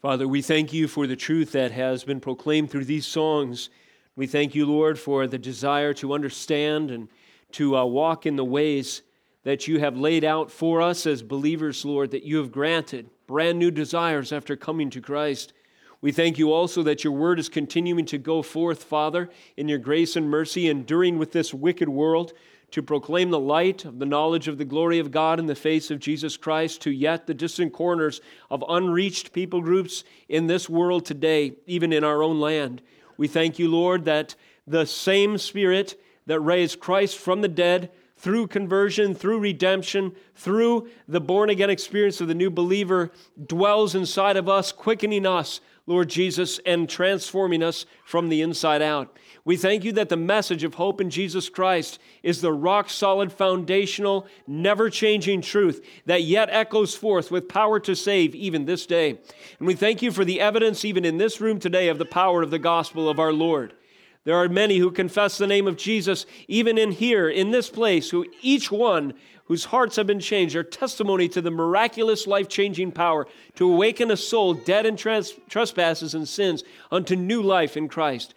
Father, we thank you for the truth that has been proclaimed through these songs. We thank you, Lord, for the desire to understand and to uh, walk in the ways that you have laid out for us as believers, Lord, that you have granted brand new desires after coming to Christ. We thank you also that your word is continuing to go forth, Father, in your grace and mercy, enduring with this wicked world to proclaim the light of the knowledge of the glory of God in the face of Jesus Christ to yet the distant corners of unreached people groups in this world today, even in our own land. We thank you, Lord, that the same Spirit that raised Christ from the dead through conversion, through redemption, through the born again experience of the new believer dwells inside of us, quickening us, Lord Jesus, and transforming us from the inside out. We thank you that the message of hope in Jesus Christ is the rock solid, foundational, never changing truth that yet echoes forth with power to save even this day. And we thank you for the evidence, even in this room today, of the power of the gospel of our Lord. There are many who confess the name of Jesus, even in here, in this place, who each one whose hearts have been changed are testimony to the miraculous life changing power to awaken a soul dead in trans- trespasses and sins unto new life in Christ.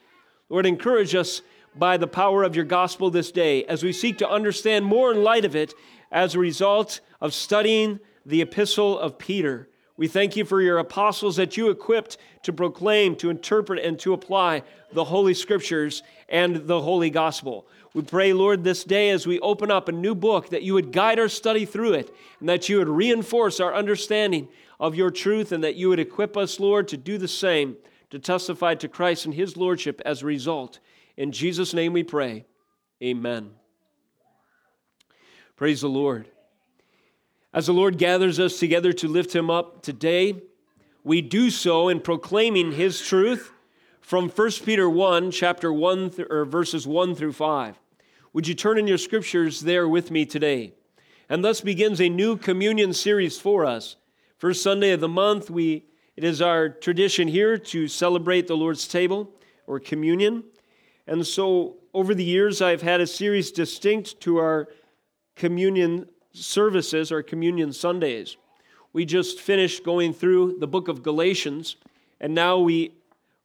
Lord, encourage us by the power of your gospel this day as we seek to understand more in light of it as a result of studying the epistle of Peter. We thank you for your apostles that you equipped to proclaim, to interpret, and to apply the Holy Scriptures and the Holy Gospel. We pray, Lord, this day as we open up a new book, that you would guide our study through it, and that you would reinforce our understanding of your truth, and that you would equip us, Lord, to do the same to testify to Christ and his lordship as a result. In Jesus' name we pray. Amen. Praise the Lord. As the Lord gathers us together to lift him up today, we do so in proclaiming his truth from 1 Peter 1, chapter 1, th- or verses 1 through 5. Would you turn in your scriptures there with me today? And thus begins a new communion series for us. First Sunday of the month, we it is our tradition here to celebrate the Lord's table or communion. And so over the years, I've had a series distinct to our communion services, our communion Sundays. We just finished going through the book of Galatians, and now we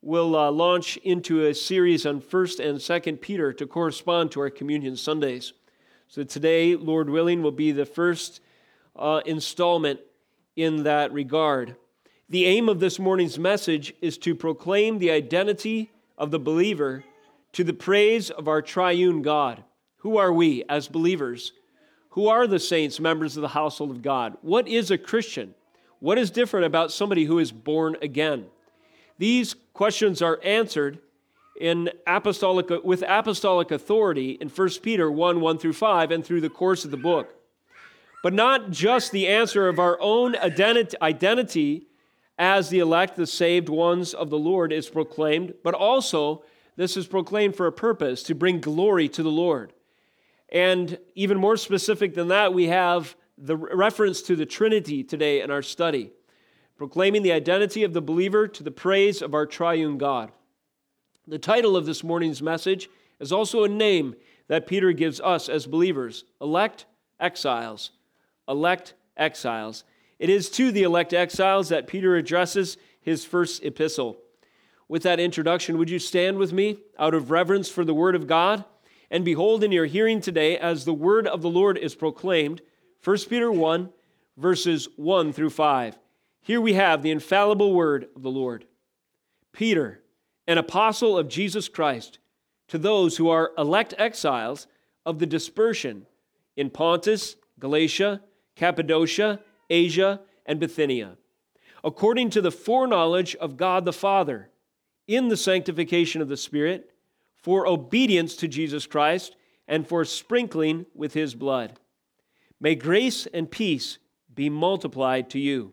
will uh, launch into a series on 1st and 2nd Peter to correspond to our communion Sundays. So today, Lord willing, will be the first uh, installment in that regard. The aim of this morning's message is to proclaim the identity of the believer to the praise of our triune God. Who are we as believers? Who are the saints, members of the household of God? What is a Christian? What is different about somebody who is born again? These questions are answered in apostolic, with apostolic authority in 1 Peter 1 1 through 5 and through the course of the book. But not just the answer of our own identity as the elect, the saved ones of the Lord, is proclaimed, but also this is proclaimed for a purpose to bring glory to the Lord. And even more specific than that, we have the reference to the Trinity today in our study, proclaiming the identity of the believer to the praise of our triune God. The title of this morning's message is also a name that Peter gives us as believers elect exiles. Elect exiles. It is to the elect exiles that Peter addresses his first epistle. With that introduction, would you stand with me out of reverence for the Word of God? And behold, in your hearing today, as the Word of the Lord is proclaimed, 1 Peter 1, verses 1 through 5. Here we have the infallible Word of the Lord. Peter, an apostle of Jesus Christ, to those who are elect exiles of the dispersion in Pontus, Galatia, Cappadocia, Asia, and Bithynia, according to the foreknowledge of God the Father, in the sanctification of the Spirit, for obedience to Jesus Christ, and for sprinkling with his blood. May grace and peace be multiplied to you.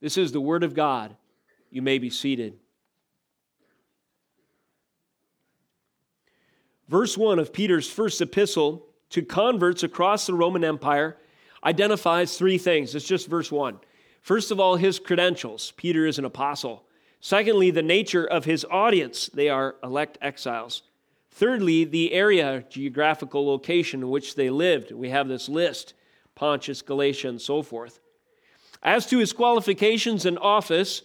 This is the Word of God. You may be seated. Verse 1 of Peter's first epistle to converts across the Roman Empire identifies three things. It's just verse 1. First of all, his credentials. Peter is an apostle. Secondly, the nature of his audience. They are elect exiles. Thirdly, the area, geographical location in which they lived. We have this list Pontus, Galatia, and so forth. As to his qualifications and office,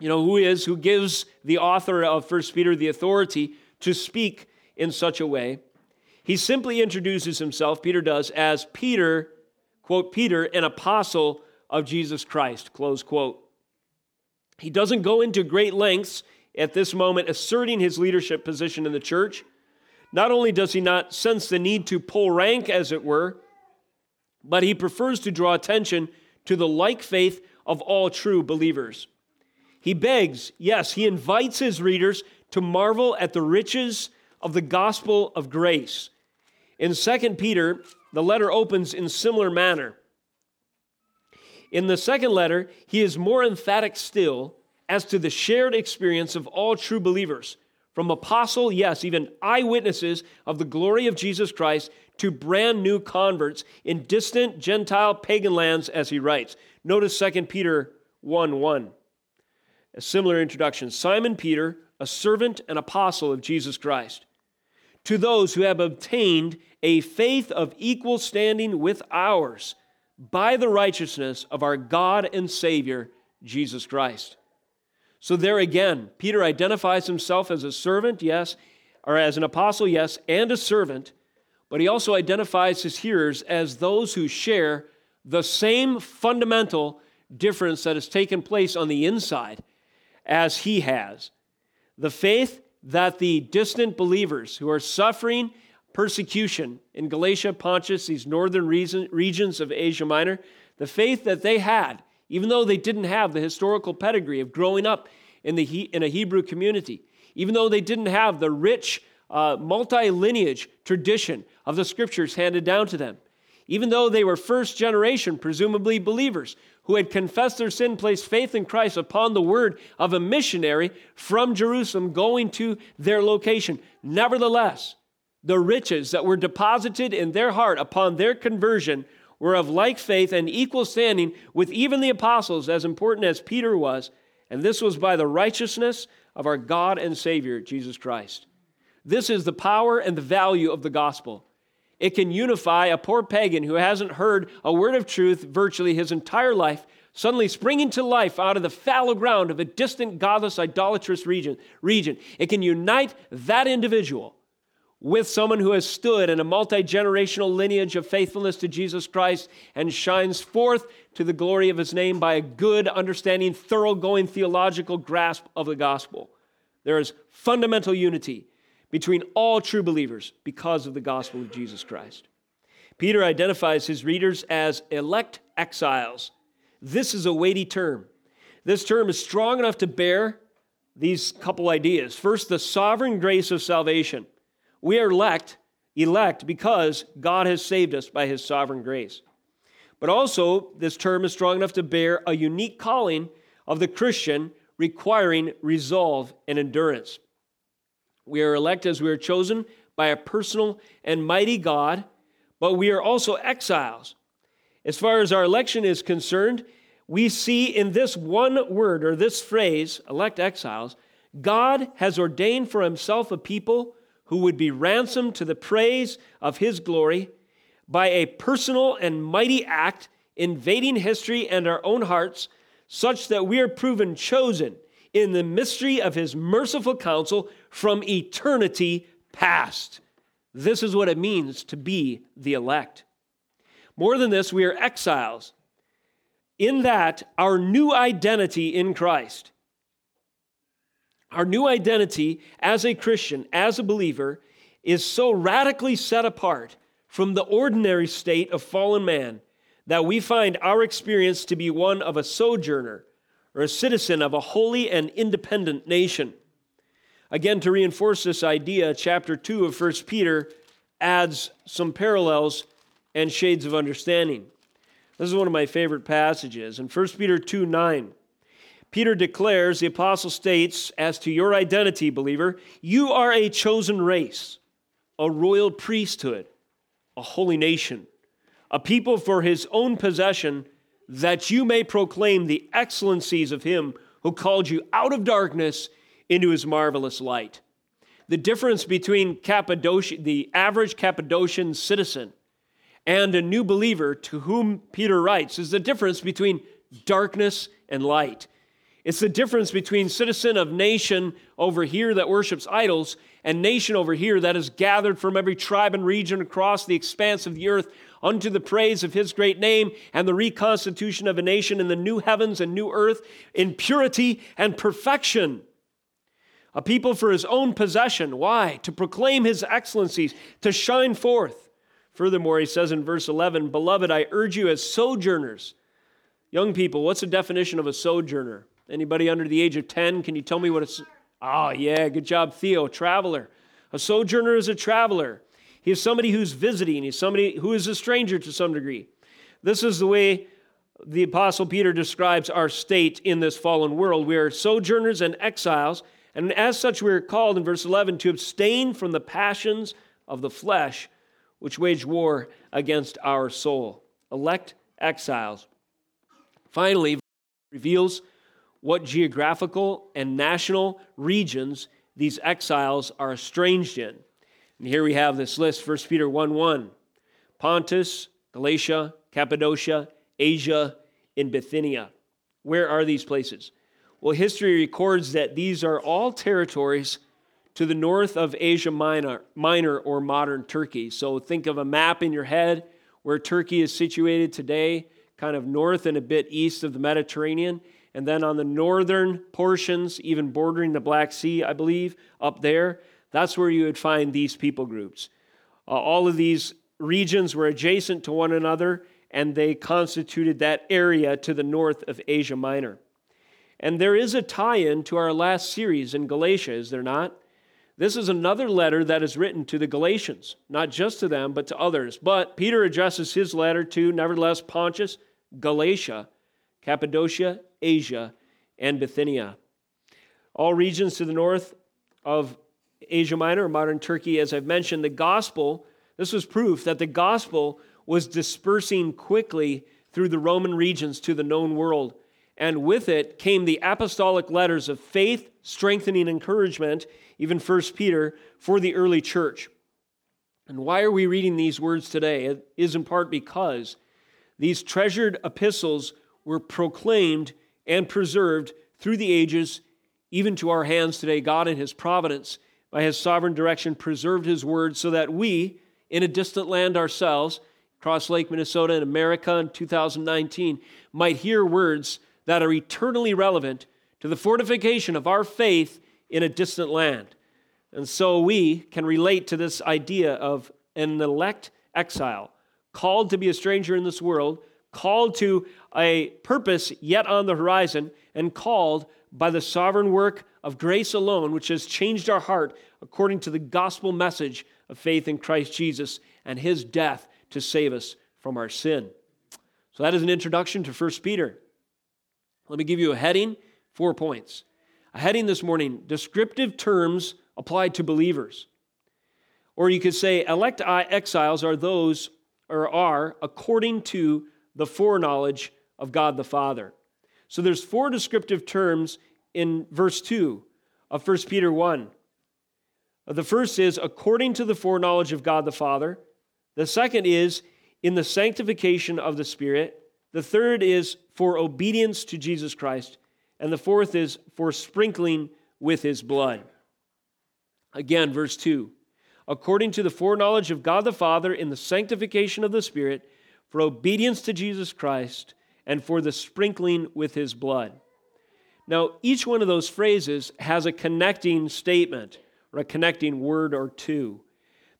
you know, who is, who gives the author of 1 Peter the authority to speak in such a way? He simply introduces himself, Peter does, as Peter, quote, Peter, an apostle of Jesus Christ, close quote. He doesn't go into great lengths at this moment asserting his leadership position in the church. Not only does he not sense the need to pull rank, as it were, but he prefers to draw attention to the like faith of all true believers. He begs, yes, he invites his readers to marvel at the riches of the gospel of grace. In 2 Peter, the letter opens in similar manner. In the second letter, he is more emphatic still as to the shared experience of all true believers, from apostle, yes, even eyewitnesses of the glory of Jesus Christ, to brand new converts in distant Gentile pagan lands, as he writes. Notice 2 Peter 1 1. A similar introduction Simon Peter, a servant and apostle of Jesus Christ, to those who have obtained a faith of equal standing with ours by the righteousness of our God and Savior, Jesus Christ. So, there again, Peter identifies himself as a servant, yes, or as an apostle, yes, and a servant, but he also identifies his hearers as those who share the same fundamental difference that has taken place on the inside as he has. The faith that the distant believers who are suffering persecution in Galatia, Pontus, these northern regions of Asia Minor, the faith that they had, even though they didn't have the historical pedigree of growing up in, the, in a Hebrew community, even though they didn't have the rich uh, multi lineage tradition of the scriptures handed down to them, even though they were first generation, presumably believers, who had confessed their sin, placed faith in Christ upon the word of a missionary from Jerusalem going to their location. Nevertheless, the riches that were deposited in their heart upon their conversion were of like faith and equal standing with even the apostles, as important as Peter was, and this was by the righteousness of our God and Savior, Jesus Christ. This is the power and the value of the gospel. It can unify a poor pagan who hasn't heard a word of truth virtually his entire life, suddenly springing to life out of the fallow ground of a distant, godless, idolatrous region. region. It can unite that individual with someone who has stood in a multi generational lineage of faithfulness to Jesus Christ and shines forth to the glory of his name by a good understanding, thoroughgoing theological grasp of the gospel. There is fundamental unity between all true believers because of the gospel of Jesus Christ. Peter identifies his readers as elect exiles. This is a weighty term. This term is strong enough to bear these couple ideas. First, the sovereign grace of salvation. We are elect, elect because God has saved us by his sovereign grace. But also, this term is strong enough to bear a unique calling of the Christian requiring resolve and endurance. We are elect as we are chosen by a personal and mighty God, but we are also exiles. As far as our election is concerned, we see in this one word or this phrase, elect exiles, God has ordained for himself a people who would be ransomed to the praise of his glory by a personal and mighty act invading history and our own hearts, such that we are proven chosen in the mystery of his merciful counsel from eternity past. This is what it means to be the elect. More than this, we are exiles, in that our new identity in Christ our new identity as a Christian, as a believer, is so radically set apart from the ordinary state of fallen man that we find our experience to be one of a sojourner or a citizen of a holy and independent nation. Again, to reinforce this idea, chapter 2 of 1 Peter adds some parallels and shades of understanding. This is one of my favorite passages. In 1 Peter 2 9, Peter declares, the apostle states, as to your identity, believer, you are a chosen race, a royal priesthood, a holy nation, a people for his own possession, that you may proclaim the excellencies of him who called you out of darkness into his marvelous light. The difference between Cappadocia, the average Cappadocian citizen and a new believer to whom Peter writes is the difference between darkness and light. It's the difference between citizen of nation over here that worships idols and nation over here that is gathered from every tribe and region across the expanse of the earth unto the praise of his great name and the reconstitution of a nation in the new heavens and new earth in purity and perfection. A people for his own possession. Why? To proclaim his excellencies, to shine forth. Furthermore, he says in verse 11, Beloved, I urge you as sojourners. Young people, what's the definition of a sojourner? Anybody under the age of 10? Can you tell me what it's? Oh, ah, yeah, good job, Theo. Traveler. A sojourner is a traveler. He is somebody who's visiting, he's somebody who is a stranger to some degree. This is the way the Apostle Peter describes our state in this fallen world. We are sojourners and exiles, and as such, we are called in verse 11 to abstain from the passions of the flesh, which wage war against our soul. Elect exiles. Finally, reveals what geographical and national regions these exiles are estranged in. And here we have this list 1 Peter 1 1. Pontus, Galatia, Cappadocia, Asia, and Bithynia. Where are these places? Well, history records that these are all territories to the north of Asia Minor, Minor or modern Turkey. So think of a map in your head where Turkey is situated today, kind of north and a bit east of the Mediterranean. And then on the northern portions, even bordering the Black Sea, I believe, up there, that's where you would find these people groups. Uh, all of these regions were adjacent to one another, and they constituted that area to the north of Asia Minor. And there is a tie in to our last series in Galatia, is there not? This is another letter that is written to the Galatians, not just to them, but to others. But Peter addresses his letter to, nevertheless, Pontus, Galatia, Cappadocia, Asia, and Bithynia. All regions to the north of Asia Minor, modern Turkey, as I've mentioned, the gospel, this was proof that the gospel was dispersing quickly through the Roman regions to the known world. And with it came the apostolic letters of faith, strengthening encouragement, even First Peter, for the early church. And why are we reading these words today? It is in part because these treasured epistles were proclaimed and preserved through the ages, even to our hands today. God, in His providence, by His sovereign direction, preserved His word so that we, in a distant land ourselves, across Lake Minnesota in America in 2019, might hear words that are eternally relevant to the fortification of our faith in a distant land. And so we can relate to this idea of an elect exile, called to be a stranger in this world, called to a purpose yet on the horizon, and called by the sovereign work of grace alone, which has changed our heart according to the gospel message of faith in Christ Jesus and his death to save us from our sin. So that is an introduction to 1 Peter. Let me give you a heading, four points. A heading this morning descriptive terms applied to believers. Or you could say, elect exiles are those, or are, according to the foreknowledge of God the Father. So there's four descriptive terms in verse 2 of 1 Peter 1. The first is according to the foreknowledge of God the Father. The second is in the sanctification of the Spirit. The third is for obedience to Jesus Christ. And the fourth is for sprinkling with his blood. Again, verse 2 according to the foreknowledge of God the Father in the sanctification of the Spirit for obedience to Jesus Christ, and for the sprinkling with his blood. Now, each one of those phrases has a connecting statement or a connecting word or two.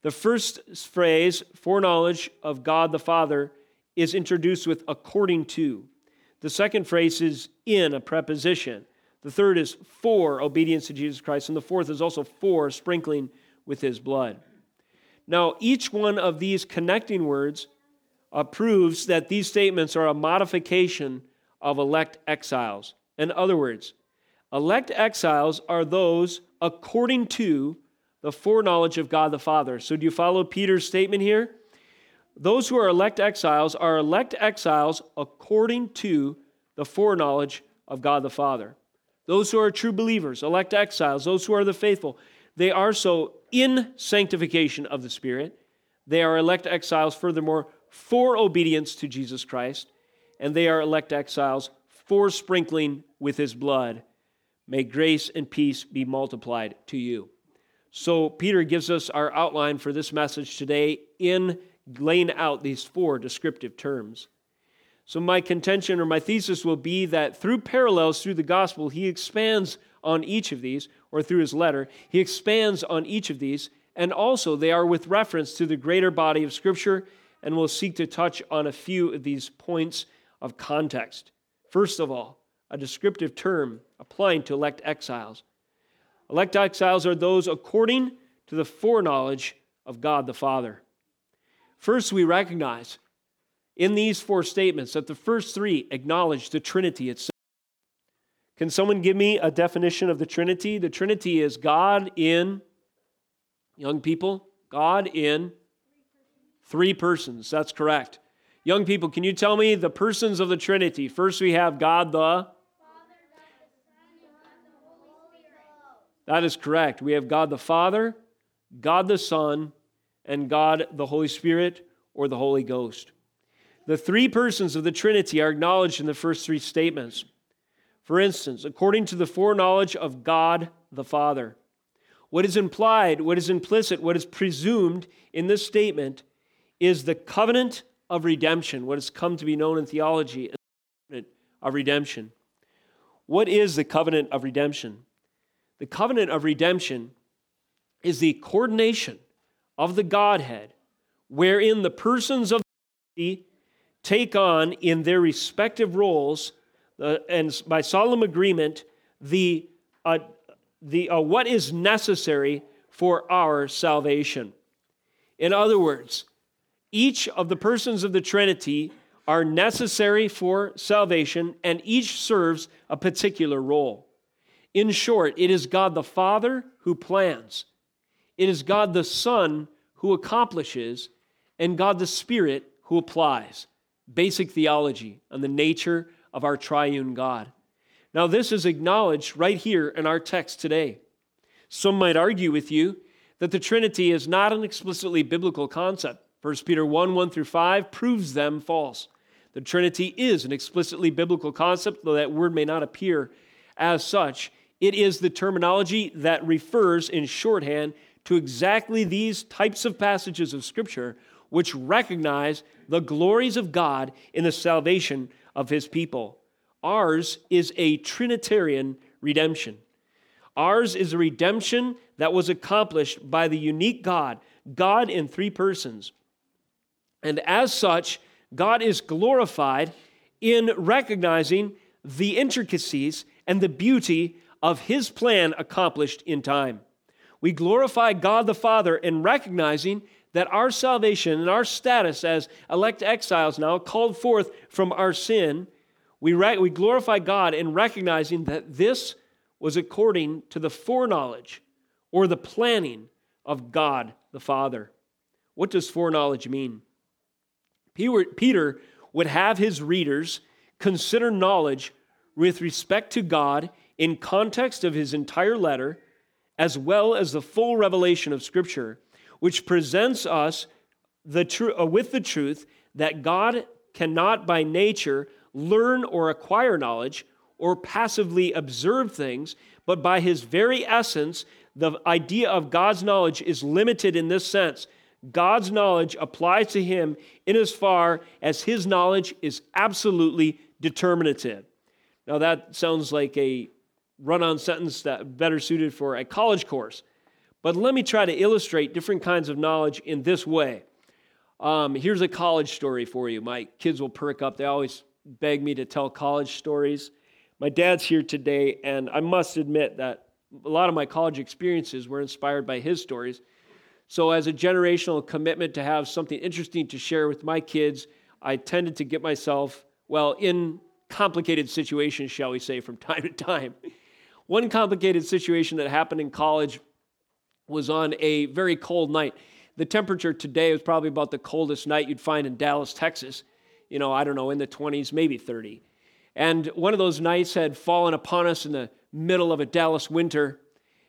The first phrase, foreknowledge of God the Father, is introduced with according to. The second phrase is in, a preposition. The third is for obedience to Jesus Christ. And the fourth is also for sprinkling with his blood. Now, each one of these connecting words uh, proves that these statements are a modification of elect exiles. In other words, elect exiles are those according to the foreknowledge of God the Father. So, do you follow Peter's statement here? Those who are elect exiles are elect exiles according to the foreknowledge of God the Father. Those who are true believers, elect exiles, those who are the faithful, they are so in sanctification of the Spirit. They are elect exiles, furthermore, for obedience to Jesus Christ, and they are elect exiles for sprinkling with his blood. May grace and peace be multiplied to you. So, Peter gives us our outline for this message today in laying out these four descriptive terms. So, my contention or my thesis will be that through parallels through the gospel, he expands on each of these, or through his letter, he expands on each of these, and also they are with reference to the greater body of Scripture, and we'll seek to touch on a few of these points of context. First of all, a descriptive term applying to elect exiles. Elect exiles are those according to the foreknowledge of God the Father. First, we recognize in these four statements that the first three acknowledge the Trinity itself. Can someone give me a definition of the Trinity? The Trinity is God in, young people, God in three persons. That's correct. Young people, can you tell me the persons of the Trinity? First, we have God the That is correct. We have God the Father, God the Son, and God the Holy Spirit or the Holy Ghost. The three persons of the Trinity are acknowledged in the first three statements. For instance, according to the foreknowledge of God the Father, what is implied, what is implicit, what is presumed in this statement is the covenant of redemption, what has come to be known in theology as the covenant of redemption. What is the covenant of redemption? The covenant of redemption is the coordination of the Godhead, wherein the persons of the Trinity take on in their respective roles, uh, and by solemn agreement, the, uh, the, uh, what is necessary for our salvation. In other words, each of the persons of the Trinity are necessary for salvation, and each serves a particular role. In short, it is God the Father who plans, it is God the Son who accomplishes, and God the Spirit who applies. Basic theology on the nature of our triune God. Now, this is acknowledged right here in our text today. Some might argue with you that the Trinity is not an explicitly biblical concept. 1 Peter 1 1 through 5 proves them false. The Trinity is an explicitly biblical concept, though that word may not appear as such. It is the terminology that refers in shorthand to exactly these types of passages of Scripture which recognize the glories of God in the salvation of His people. Ours is a Trinitarian redemption. Ours is a redemption that was accomplished by the unique God, God in three persons. And as such, God is glorified in recognizing the intricacies and the beauty of his plan accomplished in time. We glorify God the Father in recognizing that our salvation and our status as elect exiles now called forth from our sin, we, re- we glorify God in recognizing that this was according to the foreknowledge or the planning of God the Father. What does foreknowledge mean? Peter would have his readers consider knowledge with respect to God in context of his entire letter, as well as the full revelation of Scripture, which presents us the tr- uh, with the truth that God cannot by nature learn or acquire knowledge or passively observe things, but by his very essence, the idea of God's knowledge is limited in this sense. God's knowledge applies to him in as far as his knowledge is absolutely determinative. Now, that sounds like a run on sentence that better suited for a college course. But let me try to illustrate different kinds of knowledge in this way. Um, here's a college story for you. My kids will perk up. They always beg me to tell college stories. My dad's here today, and I must admit that a lot of my college experiences were inspired by his stories. So, as a generational commitment to have something interesting to share with my kids, I tended to get myself, well, in complicated situations, shall we say, from time to time. One complicated situation that happened in college was on a very cold night. The temperature today was probably about the coldest night you'd find in Dallas, Texas. You know, I don't know, in the 20s, maybe 30. And one of those nights had fallen upon us in the middle of a Dallas winter.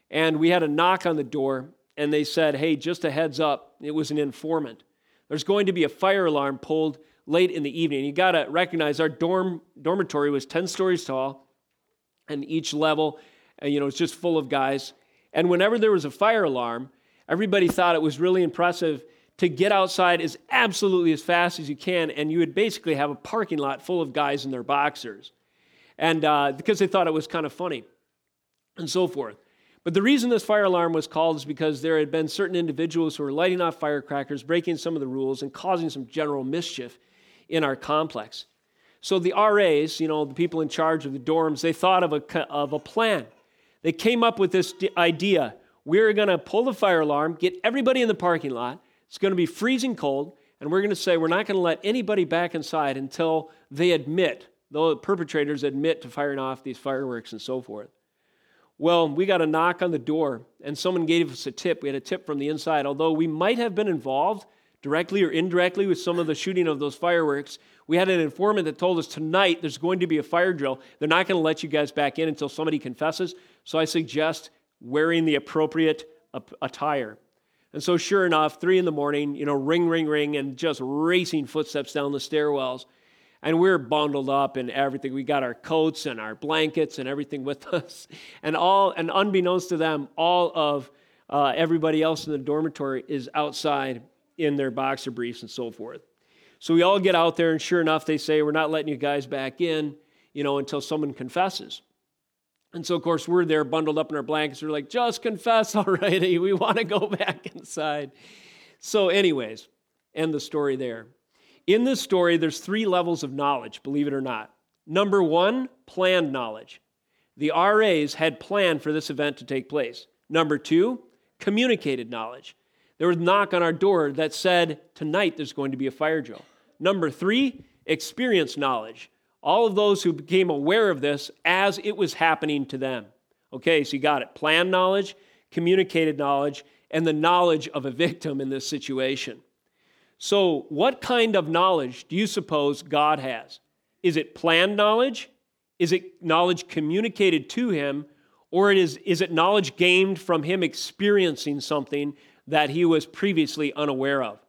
And we had a knock on the door, and they said, Hey, just a heads up, it was an informant. There's going to be a fire alarm pulled late in the evening. You got to recognize our dorm dormitory was 10 stories tall, and each level, you know, it's just full of guys. And whenever there was a fire alarm, everybody thought it was really impressive to get outside as absolutely as fast as you can, and you would basically have a parking lot full of guys in their boxers. And uh, because they thought it was kind of funny, and so forth. But the reason this fire alarm was called is because there had been certain individuals who were lighting off firecrackers, breaking some of the rules, and causing some general mischief in our complex. So the RAs, you know, the people in charge of the dorms, they thought of a, of a plan. They came up with this idea. We're going to pull the fire alarm, get everybody in the parking lot. It's going to be freezing cold, and we're going to say we're not going to let anybody back inside until they admit, the perpetrators admit to firing off these fireworks and so forth. Well, we got a knock on the door, and someone gave us a tip. We had a tip from the inside. Although we might have been involved directly or indirectly with some of the shooting of those fireworks, we had an informant that told us tonight there's going to be a fire drill. They're not going to let you guys back in until somebody confesses. So I suggest wearing the appropriate attire. And so, sure enough, three in the morning, you know, ring, ring, ring, and just racing footsteps down the stairwells. And we're bundled up and everything. We got our coats and our blankets and everything with us. And all, and unbeknownst to them, all of uh, everybody else in the dormitory is outside in their boxer briefs and so forth. So we all get out there, and sure enough, they say, We're not letting you guys back in, you know, until someone confesses. And so, of course, we're there bundled up in our blankets. We're like, Just confess already. We want to go back inside. So, anyways, end the story there. In this story, there's three levels of knowledge, believe it or not. Number one, planned knowledge. The RAs had planned for this event to take place. Number two, communicated knowledge. There was a knock on our door that said, Tonight there's going to be a fire drill. Number three, experience knowledge. All of those who became aware of this as it was happening to them. Okay, so you got it. Planned knowledge, communicated knowledge, and the knowledge of a victim in this situation. So, what kind of knowledge do you suppose God has? Is it planned knowledge? Is it knowledge communicated to him? Or it is, is it knowledge gained from him experiencing something that he was previously unaware of?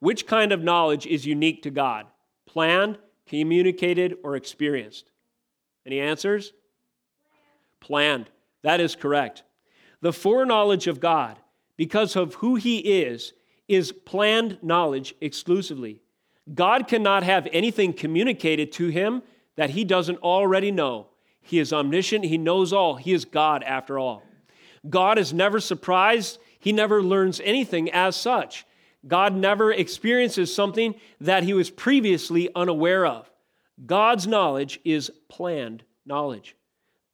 Which kind of knowledge is unique to God? Planned, communicated, or experienced? Any answers? Planned. That is correct. The foreknowledge of God, because of who he is, is planned knowledge exclusively. God cannot have anything communicated to him that he doesn't already know. He is omniscient, he knows all, he is God after all. God is never surprised, he never learns anything as such. God never experiences something that he was previously unaware of. God's knowledge is planned knowledge.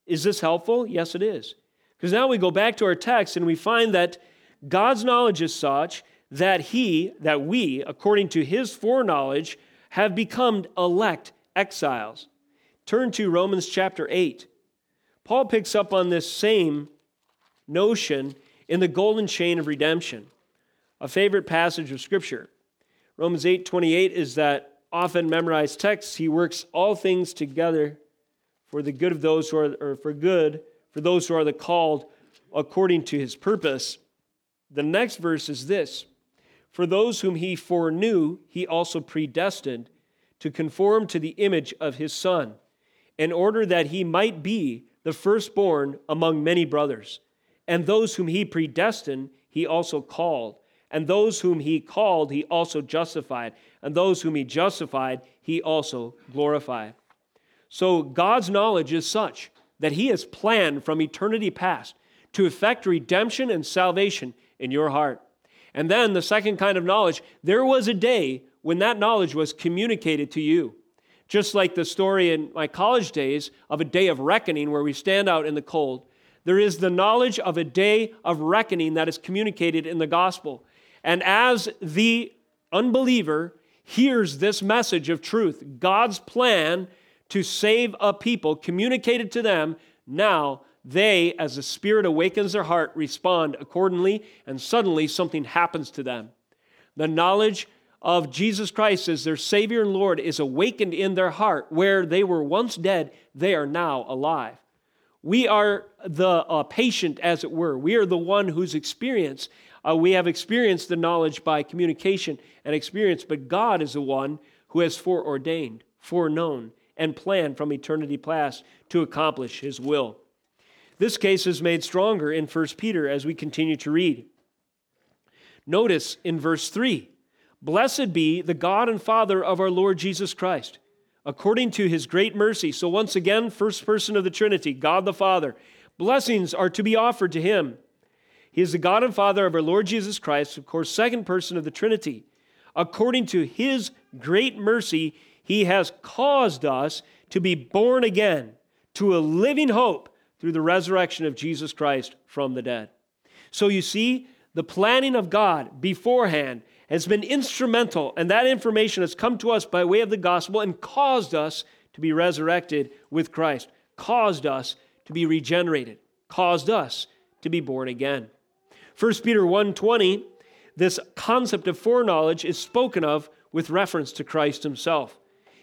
Is this helpful? Yes, it is. Because now we go back to our text and we find that God's knowledge is such that he, that we, according to his foreknowledge, have become elect exiles. Turn to Romans chapter 8. Paul picks up on this same notion in the golden chain of redemption, a favorite passage of Scripture. Romans 8 28 is that often memorized text. He works all things together for the good of those who are, or for good, for those who are the called according to his purpose. The next verse is this for those whom he foreknew, he also predestined to conform to the image of his Son, in order that he might be the firstborn among many brothers. And those whom he predestined, he also called. And those whom he called, he also justified. And those whom he justified, he also glorified. So God's knowledge is such that he has planned from eternity past to effect redemption and salvation in your heart. And then the second kind of knowledge, there was a day when that knowledge was communicated to you. Just like the story in my college days of a day of reckoning where we stand out in the cold, there is the knowledge of a day of reckoning that is communicated in the gospel. And as the unbeliever hears this message of truth, God's plan to save a people, communicated to them. Now they, as the Spirit awakens their heart, respond accordingly, and suddenly something happens to them. The knowledge of Jesus Christ as their Savior and Lord is awakened in their heart. Where they were once dead, they are now alive. We are the uh, patient, as it were. We are the one whose experience, uh, we have experienced the knowledge by communication and experience, but God is the one who has foreordained, foreknown, and planned from eternity past to accomplish his will. This case is made stronger in 1 Peter as we continue to read. Notice in verse 3 Blessed be the God and Father of our Lord Jesus Christ, according to his great mercy. So, once again, first person of the Trinity, God the Father. Blessings are to be offered to him. He is the God and Father of our Lord Jesus Christ, of course, second person of the Trinity. According to his great mercy, he has caused us to be born again to a living hope through the resurrection of Jesus Christ from the dead. So you see, the planning of God beforehand has been instrumental, and that information has come to us by way of the gospel and caused us to be resurrected with Christ, caused us to be regenerated, caused us to be born again. 1 Peter 1:20, this concept of foreknowledge is spoken of with reference to Christ himself.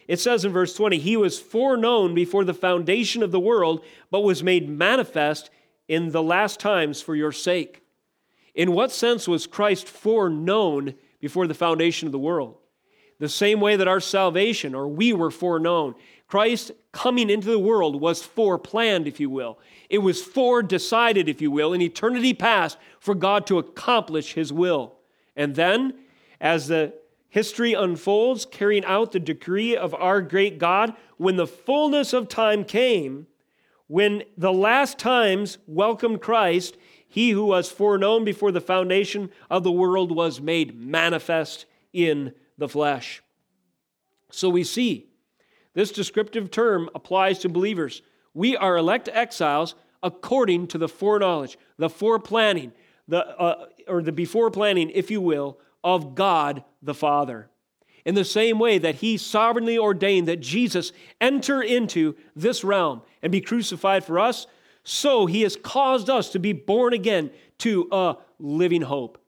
It says in verse 20, He was foreknown before the foundation of the world, but was made manifest in the last times for your sake. In what sense was Christ foreknown before the foundation of the world. The same way that our salvation, or we were foreknown, Christ coming into the world was foreplanned, if you will. It was foredecided, if you will, in eternity past for God to accomplish his will. And then, as the history unfolds, carrying out the decree of our great God, when the fullness of time came, when the last times welcomed Christ, he who was foreknown before the foundation of the world was made manifest in the flesh. So we see this descriptive term applies to believers. We are elect exiles according to the foreknowledge, the foreplanning, the, uh, or the before planning, if you will, of God the Father. In the same way that He sovereignly ordained that Jesus enter into this realm and be crucified for us, so he has caused us to be born again to a living hope.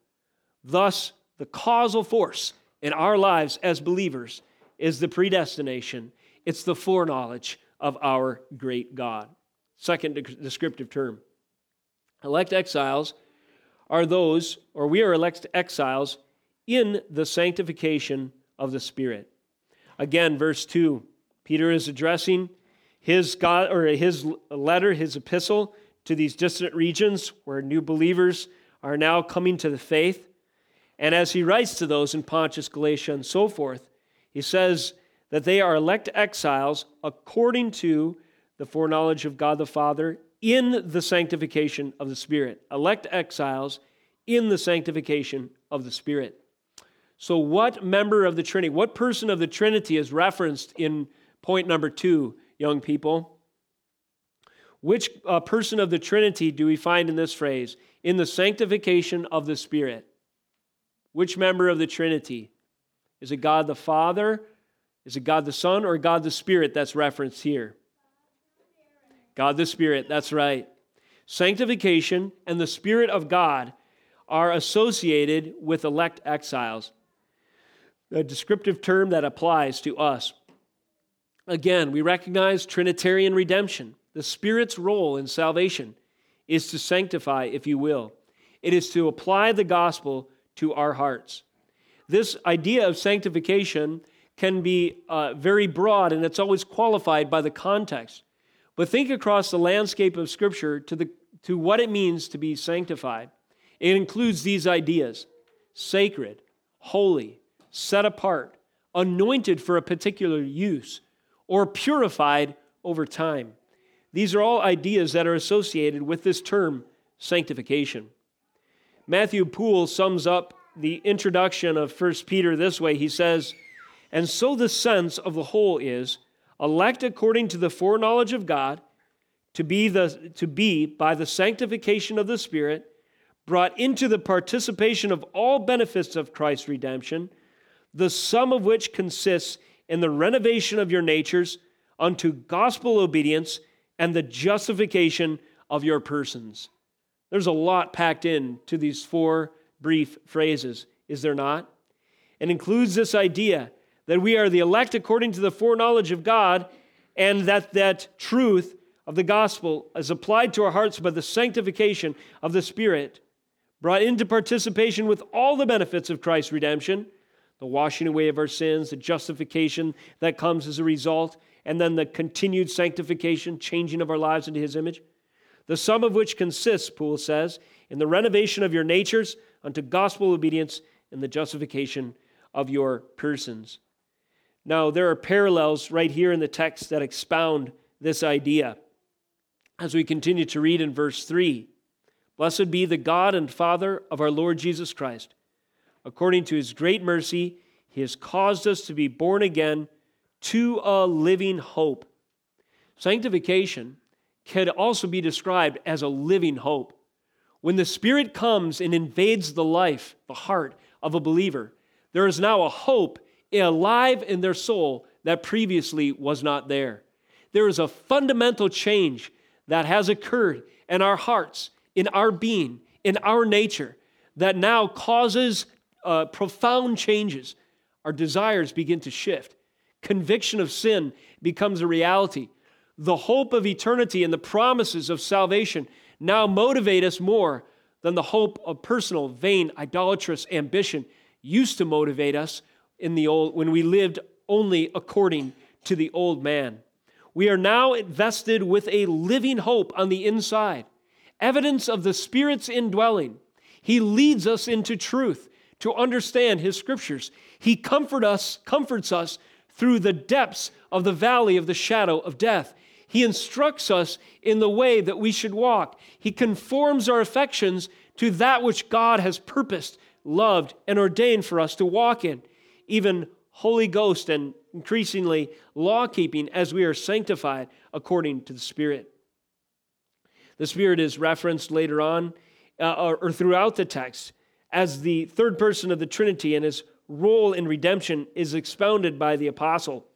Thus, the causal force in our lives as believers is the predestination, it's the foreknowledge of our great God. Second descriptive term. Elect exiles are those, or we are elect exiles in the sanctification of the Spirit. Again, verse 2, Peter is addressing his God or his letter, his epistle to these distant regions where new believers are now coming to the faith. And as he writes to those in Pontus, Galatia, and so forth, he says that they are elect exiles according to the foreknowledge of God the Father in the sanctification of the Spirit. Elect exiles in the sanctification of the Spirit. So, what member of the Trinity, what person of the Trinity is referenced in point number two young people. Which uh, person of the Trinity do we find in this phrase? In the sanctification of the Spirit. Which member of the Trinity? Is it God the Father? Is it God the Son or God the Spirit that's referenced here? God the Spirit, that's right. Sanctification and the Spirit of God are associated with elect exiles, a descriptive term that applies to us. Again, we recognize Trinitarian redemption. The Spirit's role in salvation is to sanctify, if you will, it is to apply the gospel to our hearts. This idea of sanctification can be uh, very broad and it's always qualified by the context. But think across the landscape of Scripture to, the, to what it means to be sanctified. It includes these ideas sacred, holy, set apart, anointed for a particular use, or purified over time. These are all ideas that are associated with this term, sanctification. Matthew Poole sums up the introduction of 1 Peter this way he says, And so the sense of the whole is elect according to the foreknowledge of God, to be, the, to be by the sanctification of the Spirit, brought into the participation of all benefits of Christ's redemption, the sum of which consists in the renovation of your natures unto gospel obedience and the justification of your persons. There's a lot packed in to these four brief phrases, is there not? It includes this idea that we are the elect according to the foreknowledge of God, and that that truth of the gospel is applied to our hearts by the sanctification of the Spirit, brought into participation with all the benefits of Christ's redemption, the washing away of our sins, the justification that comes as a result, and then the continued sanctification, changing of our lives into His image. The sum of which consists, Poole says, in the renovation of your natures unto gospel obedience and the justification of your persons. Now, there are parallels right here in the text that expound this idea. As we continue to read in verse 3 Blessed be the God and Father of our Lord Jesus Christ. According to his great mercy, he has caused us to be born again to a living hope. Sanctification can also be described as a living hope. When the Spirit comes and invades the life, the heart of a believer, there is now a hope alive in their soul that previously was not there. There is a fundamental change that has occurred in our hearts, in our being, in our nature, that now causes uh, profound changes. Our desires begin to shift. Conviction of sin becomes a reality. The hope of eternity and the promises of salvation now motivate us more than the hope of personal, vain, idolatrous ambition used to motivate us in the old when we lived only according to the old man. We are now invested with a living hope on the inside, evidence of the Spirit's indwelling. He leads us into truth to understand His scriptures. He comfort us, comforts us through the depths of the valley of the shadow of death. He instructs us in the way that we should walk. He conforms our affections to that which God has purposed, loved, and ordained for us to walk in. Even Holy Ghost and increasingly law keeping as we are sanctified according to the Spirit. The Spirit is referenced later on uh, or, or throughout the text as the third person of the Trinity, and his role in redemption is expounded by the apostle.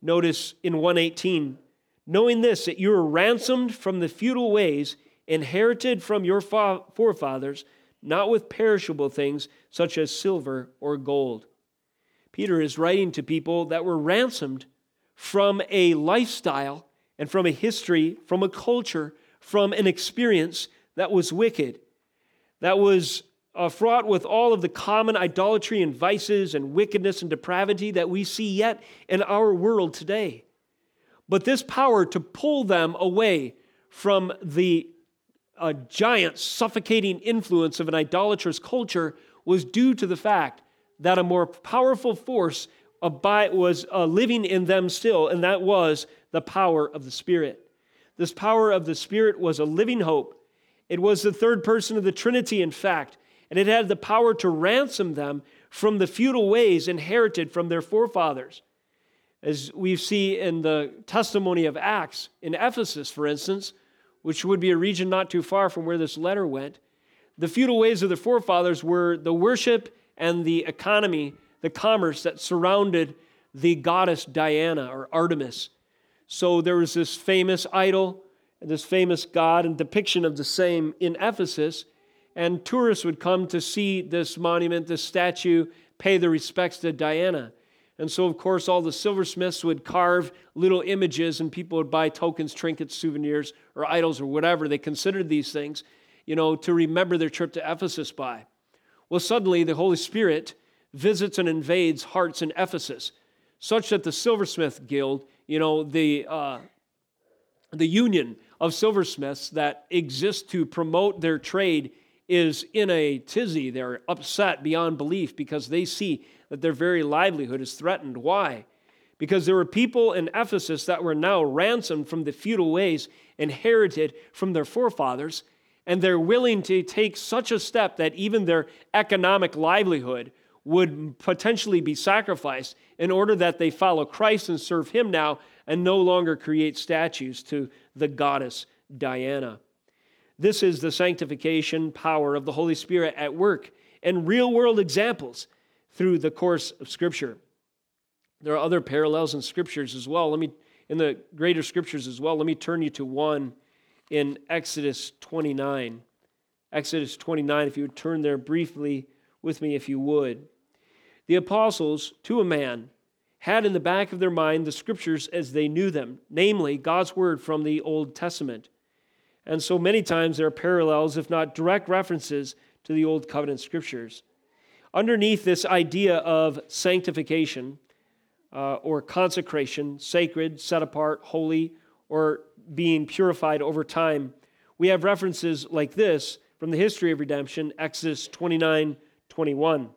Notice in 118, knowing this, that you are ransomed from the futile ways inherited from your forefathers, not with perishable things such as silver or gold Peter is writing to people that were ransomed from a lifestyle and from a history, from a culture, from an experience that was wicked, that was uh, fraught with all of the common idolatry and vices and wickedness and depravity that we see yet in our world today. But this power to pull them away from the uh, giant, suffocating influence of an idolatrous culture was due to the fact that a more powerful force was uh, living in them still, and that was the power of the Spirit. This power of the Spirit was a living hope. It was the third person of the Trinity, in fact, and it had the power to ransom them from the futile ways inherited from their forefathers. As we see in the testimony of Acts in Ephesus, for instance, which would be a region not too far from where this letter went, the futile ways of the forefathers were the worship and the economy, the commerce that surrounded the goddess Diana or Artemis. So there was this famous idol, this famous god, and depiction of the same in Ephesus. And tourists would come to see this monument, this statue, pay their respects to Diana. And so, of course, all the silversmiths would carve little images, and people would buy tokens, trinkets, souvenirs, or idols, or whatever. They considered these things, you know, to remember their trip to Ephesus by. Well, suddenly the Holy Spirit visits and invades hearts in Ephesus, such that the silversmith guild, you know, the, uh, the union of silversmiths that exists to promote their trade is in a tizzy. They're upset beyond belief because they see that their very livelihood is threatened. Why? Because there were people in Ephesus that were now ransomed from the futile ways inherited from their forefathers, and they're willing to take such a step that even their economic livelihood would potentially be sacrificed in order that they follow Christ and serve Him now and no longer create statues to the goddess Diana. This is the sanctification power of the Holy Spirit at work and real world examples through the course of Scripture. There are other parallels in Scriptures as well. Let me in the greater scriptures as well. Let me turn you to one in Exodus 29. Exodus 29, if you would turn there briefly with me, if you would. The apostles, to a man, had in the back of their mind the scriptures as they knew them, namely God's word from the Old Testament. And so many times there are parallels, if not direct references, to the Old Covenant scriptures. Underneath this idea of sanctification uh, or consecration, sacred, set apart, holy, or being purified over time, we have references like this from the history of redemption, Exodus 29 21.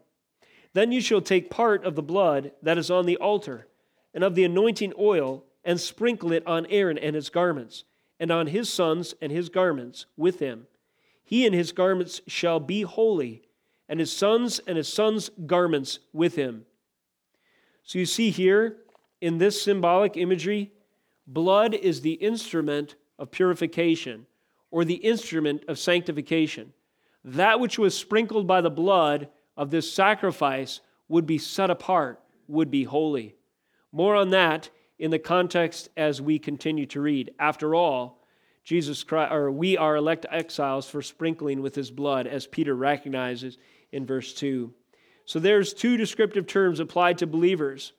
Then you shall take part of the blood that is on the altar and of the anointing oil and sprinkle it on Aaron and his garments, and on his sons and his garments with him. He and his garments shall be holy, and his sons and his sons' garments with him. So you see here in this symbolic imagery, blood is the instrument of purification or the instrument of sanctification. That which was sprinkled by the blood of this sacrifice would be set apart, would be holy. More on that in the context as we continue to read. After all, Jesus Christ, or we are elect exiles for sprinkling with his blood, as Peter recognizes in verse 2. So there's two descriptive terms applied to believers.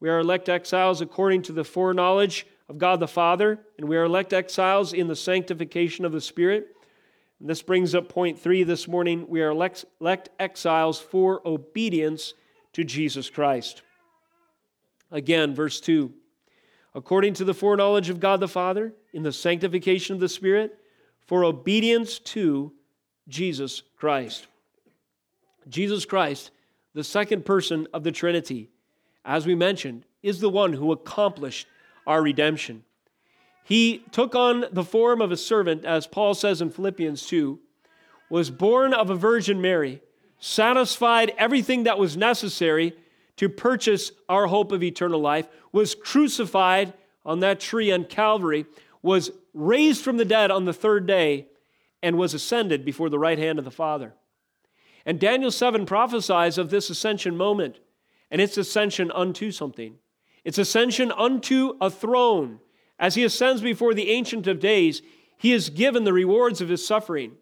We are elect exiles according to the foreknowledge of God the Father, and we are elect exiles in the sanctification of the Spirit. And this brings up point three this morning. We are elect, elect exiles for obedience to Jesus Christ. Again, verse 2 according to the foreknowledge of God the Father, in the sanctification of the Spirit, for obedience to Jesus Christ. Jesus Christ, the second person of the Trinity, as we mentioned, is the one who accomplished our redemption. He took on the form of a servant, as Paul says in Philippians 2, was born of a Virgin Mary, satisfied everything that was necessary to purchase our hope of eternal life, was crucified on that tree on Calvary, was raised from the dead on the third day, and was ascended before the right hand of the Father. And Daniel 7 prophesies of this ascension moment and its ascension unto something. Its ascension unto a throne. As he ascends before the Ancient of Days, he is given the rewards of his suffering.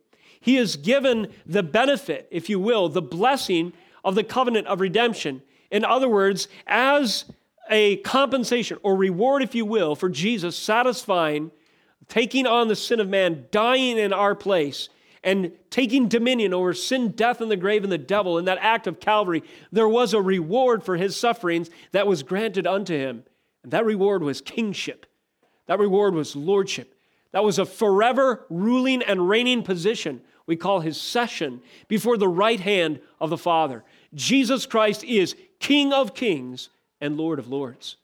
He is given the benefit, if you will, the blessing of the covenant of redemption. In other words, as a compensation or reward, if you will, for Jesus satisfying, taking on the sin of man, dying in our place, and taking dominion over sin, death, and the grave and the devil in that act of Calvary, there was a reward for his sufferings that was granted unto him. And that reward was kingship. That reward was lordship. That was a forever ruling and reigning position. We call his session before the right hand of the Father. Jesus Christ is King of kings and Lord of lords.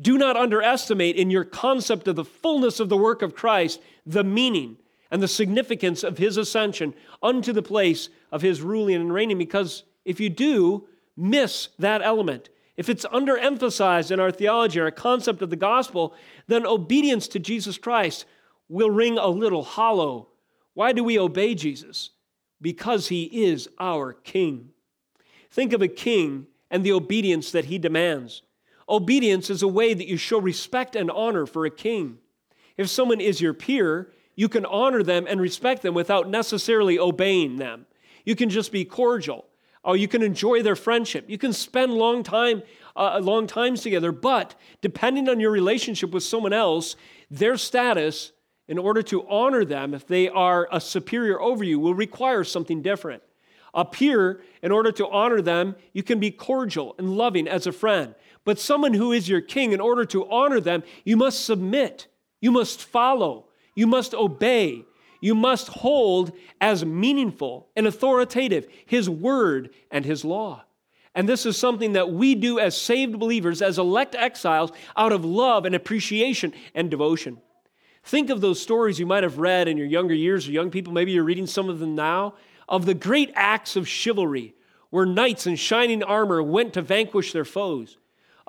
Do not underestimate in your concept of the fullness of the work of Christ the meaning and the significance of his ascension unto the place of his ruling and reigning, because if you do miss that element, if it's underemphasized in our theology, our concept of the gospel, then obedience to Jesus Christ will ring a little hollow. Why do we obey Jesus? Because he is our king. Think of a king and the obedience that he demands. Obedience is a way that you show respect and honor for a king. If someone is your peer, you can honor them and respect them without necessarily obeying them. You can just be cordial. Or you can enjoy their friendship. You can spend long time, uh, long times together. But depending on your relationship with someone else, their status, in order to honor them, if they are a superior over you, will require something different. A peer, in order to honor them, you can be cordial and loving as a friend. But someone who is your king, in order to honor them, you must submit, you must follow, you must obey. You must hold as meaningful and authoritative His word and His law. And this is something that we do as saved believers, as elect exiles, out of love and appreciation and devotion. Think of those stories you might have read in your younger years, or young people, maybe you're reading some of them now, of the great acts of chivalry where knights in shining armor went to vanquish their foes.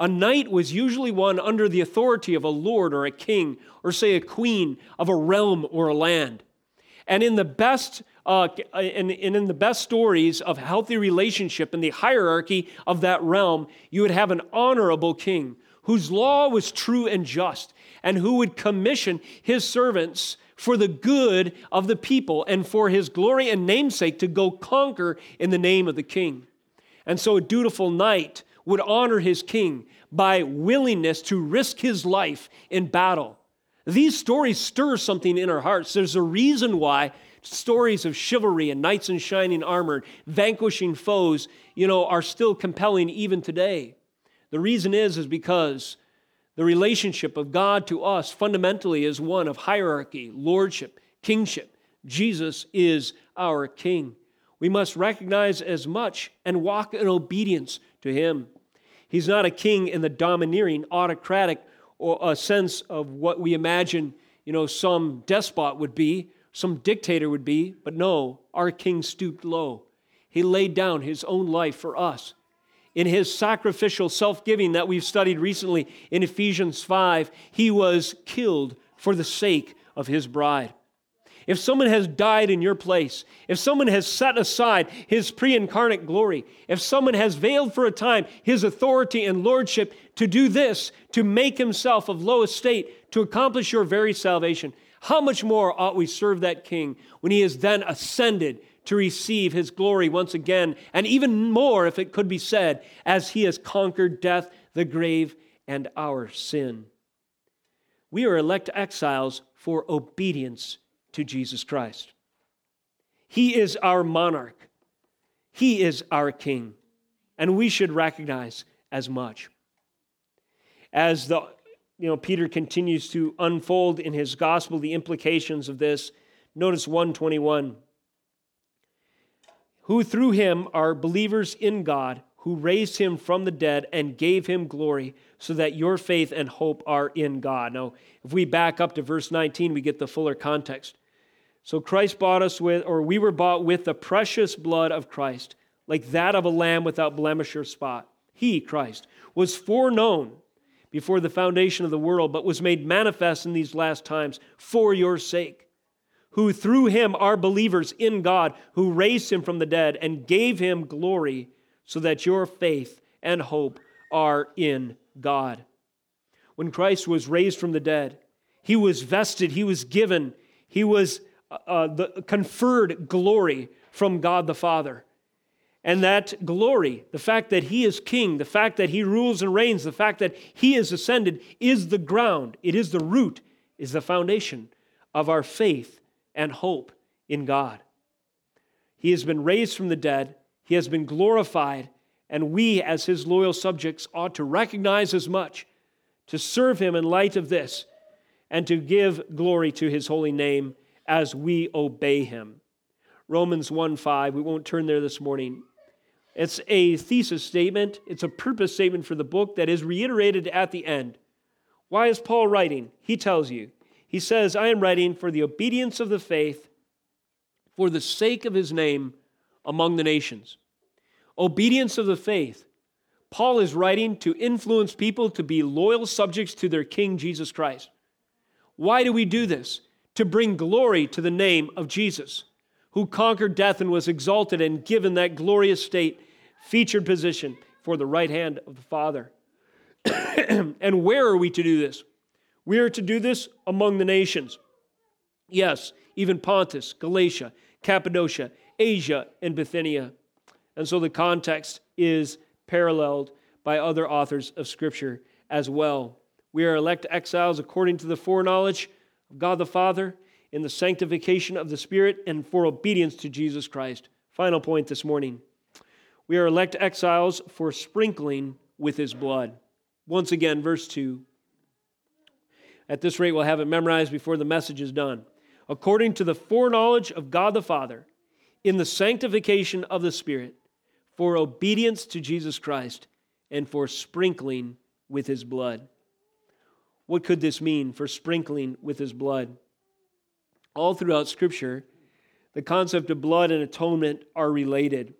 A knight was usually one under the authority of a lord or a king, or say a queen of a realm or a land. And in the best uh, and, in the best stories of healthy relationship in the hierarchy of that realm, you would have an honorable king whose law was true and just. and who would commission his servants for the good of the people and for his glory and namesake to go conquer in the name of the king. And so a dutiful knight would honor his king by willingness to risk his life in battle. These stories stir something in our hearts. There's a reason why stories of chivalry and knights in shining armor vanquishing foes, you know, are still compelling even today. The reason is is because the relationship of God to us fundamentally is one of hierarchy, lordship, kingship. Jesus is our king. We must recognize as much and walk in obedience to him. He's not a king in the domineering, autocratic or a sense of what we imagine, you know, some despot would be, some dictator would be, but no, our king stooped low. He laid down his own life for us in his sacrificial self giving that we've studied recently in Ephesians 5, he was killed for the sake of his bride. If someone has died in your place, if someone has set aside his pre incarnate glory, if someone has veiled for a time his authority and lordship to do this, to make himself of low estate, to accomplish your very salvation, how much more ought we serve that king when he is then ascended to receive his glory once again, and even more, if it could be said, as he has conquered death, the grave, and our sin. We are elect exiles for obedience to Jesus Christ. He is our monarch, he is our king, and we should recognize as much. As the you know Peter continues to unfold in his gospel the implications of this, notice 121 who through him are believers in God, who raised him from the dead and gave him glory, so that your faith and hope are in God. Now, if we back up to verse 19, we get the fuller context. So Christ bought us with, or we were bought with the precious blood of Christ, like that of a lamb without blemish or spot. He, Christ, was foreknown before the foundation of the world, but was made manifest in these last times for your sake who through him are believers in God, who raised him from the dead and gave him glory, so that your faith and hope are in God. When Christ was raised from the dead, he was vested, he was given, he was uh, uh the, conferred glory from God the Father. And that glory, the fact that he is king, the fact that he rules and reigns, the fact that he is ascended, is the ground, it is the root, is the foundation of our faith and hope in God. He has been raised from the dead, he has been glorified, and we, as his loyal subjects, ought to recognize as much, to serve him in light of this, and to give glory to his holy name as we obey him. Romans 1 5, we won't turn there this morning. It's a thesis statement, it's a purpose statement for the book that is reiterated at the end. Why is Paul writing? He tells you he says, I am writing for the obedience of the faith for the sake of his name among the nations. Obedience of the faith. Paul is writing to influence people to be loyal subjects to their King Jesus Christ. Why do we do this? To bring glory to the name of Jesus, who conquered death and was exalted and given that glorious state, featured position for the right hand of the Father. and where are we to do this? We are to do this among the nations. Yes, even Pontus, Galatia, Cappadocia, Asia, and Bithynia. And so the context is paralleled by other authors of Scripture as well. We are elect exiles according to the foreknowledge of God the Father in the sanctification of the Spirit and for obedience to Jesus Christ. Final point this morning. We are elect exiles for sprinkling with his blood. Once again, verse 2 at this rate, we'll have it memorized before the message is done. According to the foreknowledge of God the Father, in the sanctification of the Spirit, for obedience to Jesus Christ, and for sprinkling with his blood. What could this mean for sprinkling with his blood? All throughout Scripture, the concept of blood and atonement are related.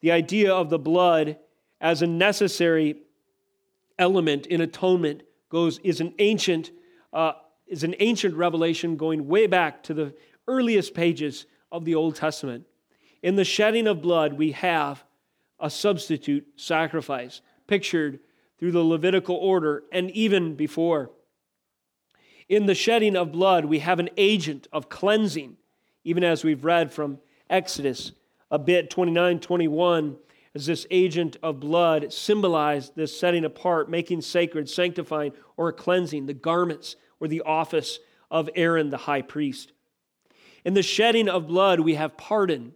The idea of the blood as a necessary element in atonement goes is an ancient uh, is an ancient revelation going way back to the earliest pages of the Old Testament. In the shedding of blood, we have a substitute sacrifice pictured through the Levitical order and even before. In the shedding of blood, we have an agent of cleansing, even as we've read from Exodus a bit 29 21 as this agent of blood symbolized this setting apart, making sacred, sanctifying, or cleansing the garments or the office of Aaron the high priest. In the shedding of blood, we have pardon.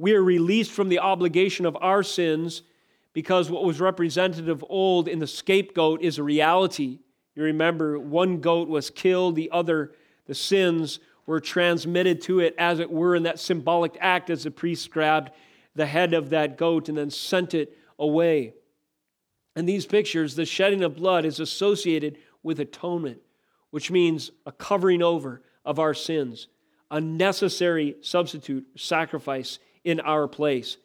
We are released from the obligation of our sins because what was represented of old in the scapegoat is a reality. You remember, one goat was killed, the other, the sins, were transmitted to it, as it were, in that symbolic act as the priest grabbed the head of that goat and then sent it away. In these pictures, the shedding of blood is associated with atonement, which means a covering over of our sins, a necessary substitute sacrifice in our place.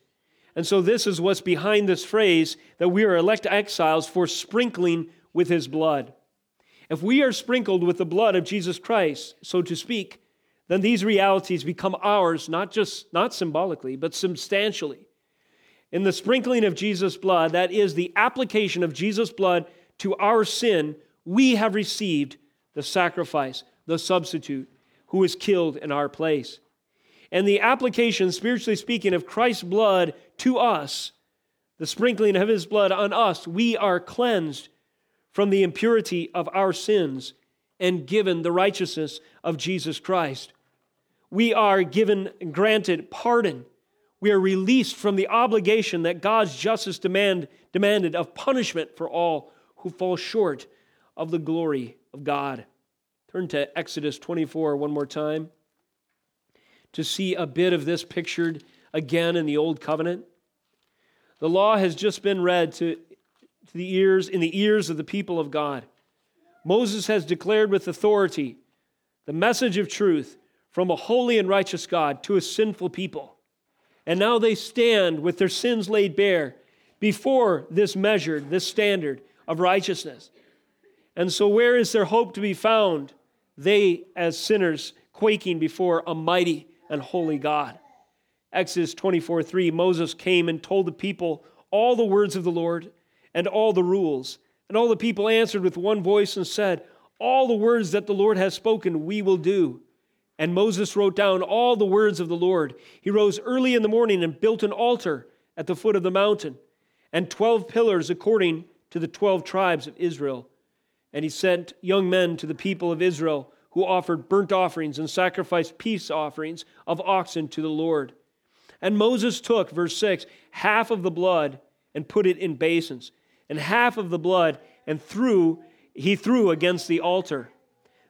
And so, this is what's behind this phrase that we are elect exiles for sprinkling with his blood. If we are sprinkled with the blood of Jesus Christ, so to speak, then these realities become ours, not just not symbolically, but substantially. In the sprinkling of Jesus' blood, that is the application of Jesus' blood to our sin, we have received the sacrifice, the substitute, who was killed in our place. And the application, spiritually speaking, of Christ's blood to us, the sprinkling of his blood on us, we are cleansed from the impurity of our sins and given the righteousness of Jesus Christ we are given granted pardon. We are released from the obligation that God's justice demand, demanded of punishment for all who fall short of the glory of God. Turn to Exodus 24 one more time to see a bit of this pictured again in the Old Covenant. The law has just been read to, to the ears in the ears of the people of God. Moses has declared with authority the message of truth from a holy and righteous God to a sinful people. And now they stand with their sins laid bare before this measured, this standard of righteousness. And so, where is their hope to be found? They, as sinners, quaking before a mighty and holy God. Exodus 24 3 Moses came and told the people all the words of the Lord and all the rules. And all the people answered with one voice and said, All the words that the Lord has spoken, we will do. And Moses wrote down all the words of the Lord. He rose early in the morning and built an altar at the foot of the mountain, and 12 pillars according to the 12 tribes of Israel. And he sent young men to the people of Israel who offered burnt offerings and sacrificed peace offerings of oxen to the Lord. And Moses took, verse 6, half of the blood and put it in basins, and half of the blood and threw he threw against the altar.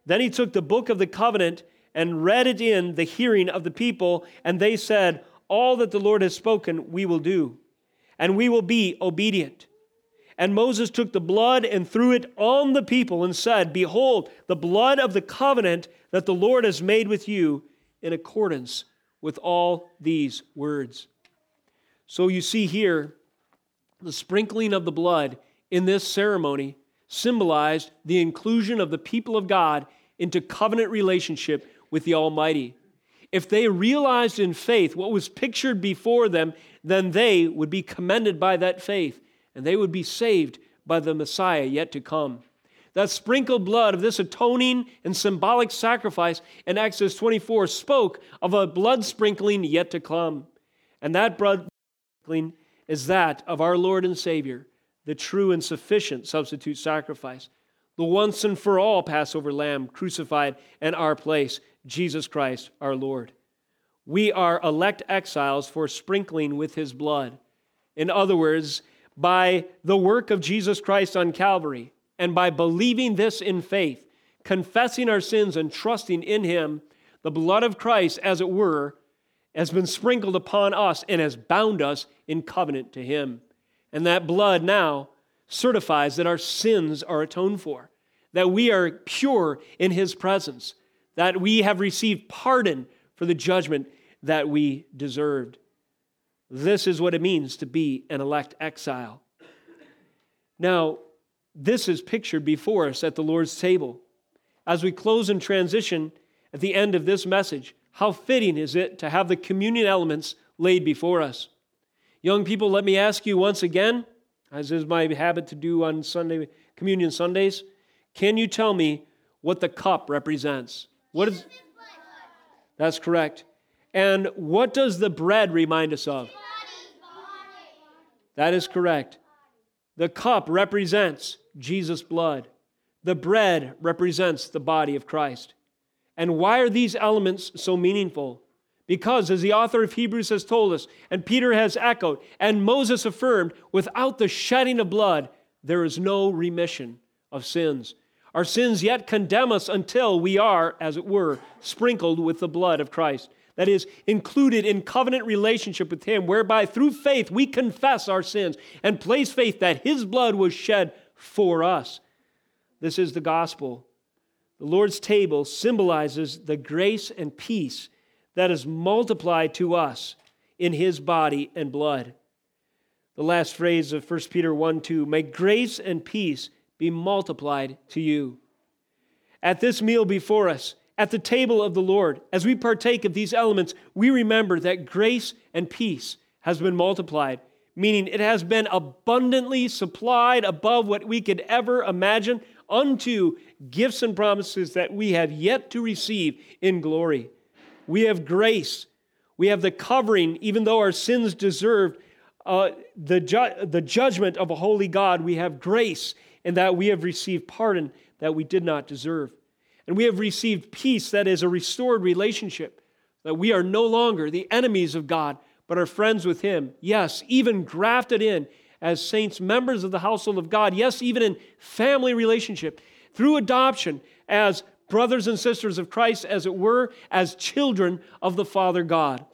Then he took the book of the covenant and read it in the hearing of the people, and they said, All that the Lord has spoken, we will do, and we will be obedient. And Moses took the blood and threw it on the people and said, Behold, the blood of the covenant that the Lord has made with you in accordance with all these words. So you see here, the sprinkling of the blood in this ceremony symbolized the inclusion of the people of God into covenant relationship with the Almighty. If they realized in faith what was pictured before them, then they would be commended by that faith and they would be saved by the Messiah yet to come. That sprinkled blood of this atoning and symbolic sacrifice in Exodus 24 spoke of a blood sprinkling yet to come. And that blood sprinkling is that of our Lord and Savior, the true and sufficient substitute sacrifice, the once and for all Passover lamb crucified in our place, Jesus Christ our Lord. We are elect exiles for sprinkling with his blood. In other words, by the work of Jesus Christ on Calvary, and by believing this in faith, confessing our sins and trusting in him, the blood of Christ, as it were, has been sprinkled upon us and has bound us in covenant to him. And that blood now certifies that our sins are atoned for, that we are pure in his presence, that we have received pardon for the judgment that we deserved. This is what it means to be an elect exile. Now, this is pictured before us at the Lord's table. As we close and transition at the end of this message, how fitting is it to have the communion elements laid before us? Young people, let me ask you once again, as is my habit to do on Sunday communion Sundays, can you tell me what the cup represents? What is That's correct. And what does the bread remind us of? That is correct. The cup represents Jesus' blood. The bread represents the body of Christ. And why are these elements so meaningful? Because, as the author of Hebrews has told us, and Peter has echoed, and Moses affirmed, without the shedding of blood, there is no remission of sins. Our sins yet condemn us until we are, as it were, sprinkled with the blood of Christ. That is, included in covenant relationship with Him, whereby through faith we confess our sins and place faith that His blood was shed for us. This is the gospel. The Lord's table symbolizes the grace and peace that is multiplied to us in His body and blood. The last phrase of 1 Peter 1 2 May grace and peace be multiplied to you. At this meal before us, at the table of the Lord, as we partake of these elements, we remember that grace and peace has been multiplied, meaning it has been abundantly supplied above what we could ever imagine unto gifts and promises that we have yet to receive in glory. We have grace. We have the covering, even though our sins deserved uh, the, ju- the judgment of a holy God. We have grace in that we have received pardon that we did not deserve. And we have received peace that is a restored relationship, that we are no longer the enemies of God, but are friends with Him. Yes, even grafted in as saints, members of the household of God. Yes, even in family relationship, through adoption, as brothers and sisters of Christ, as it were, as children of the Father God.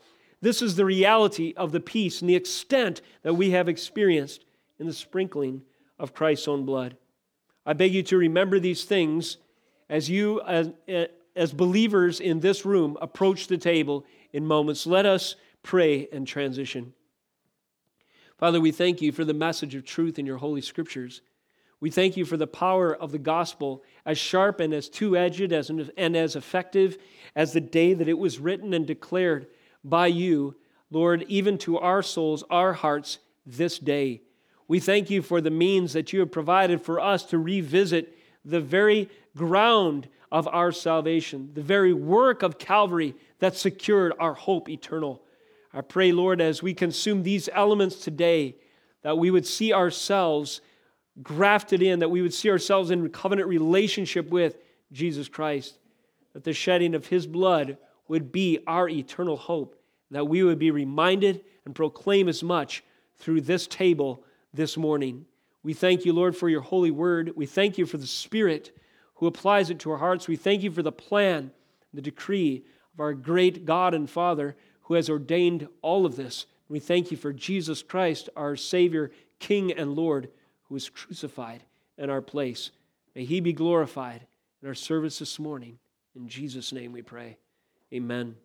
This is the reality of the peace and the extent that we have experienced in the sprinkling of Christ's own blood. I beg you to remember these things as you, as, eh, as believers in this room, approach the table in moments. Let us pray and transition. Father, we thank you for the message of truth in your holy scriptures. We thank you for the power of the gospel, as sharp and as two edged as, and as effective as the day that it was written and declared by you, Lord, even to our souls, our hearts, this day. We thank you for the means that you have provided for us to revisit the very ground of our salvation, the very work of Calvary that secured our hope eternal. I pray, Lord, as we consume these elements today, that we would see ourselves grafted in, that we would see ourselves in covenant relationship with Jesus Christ, that the shedding of his blood would be our eternal hope, that we would be reminded and proclaim as much through this table this morning. We thank you, Lord, for your holy word. We thank you for the Spirit who applies it to our hearts. We thank you for the plan, the decree of our great God and Father who has ordained all of this. We thank you for Jesus Christ, our Savior, King, and Lord, who was crucified in our place. May he be glorified in our service this morning. In Jesus' name we pray. Amen.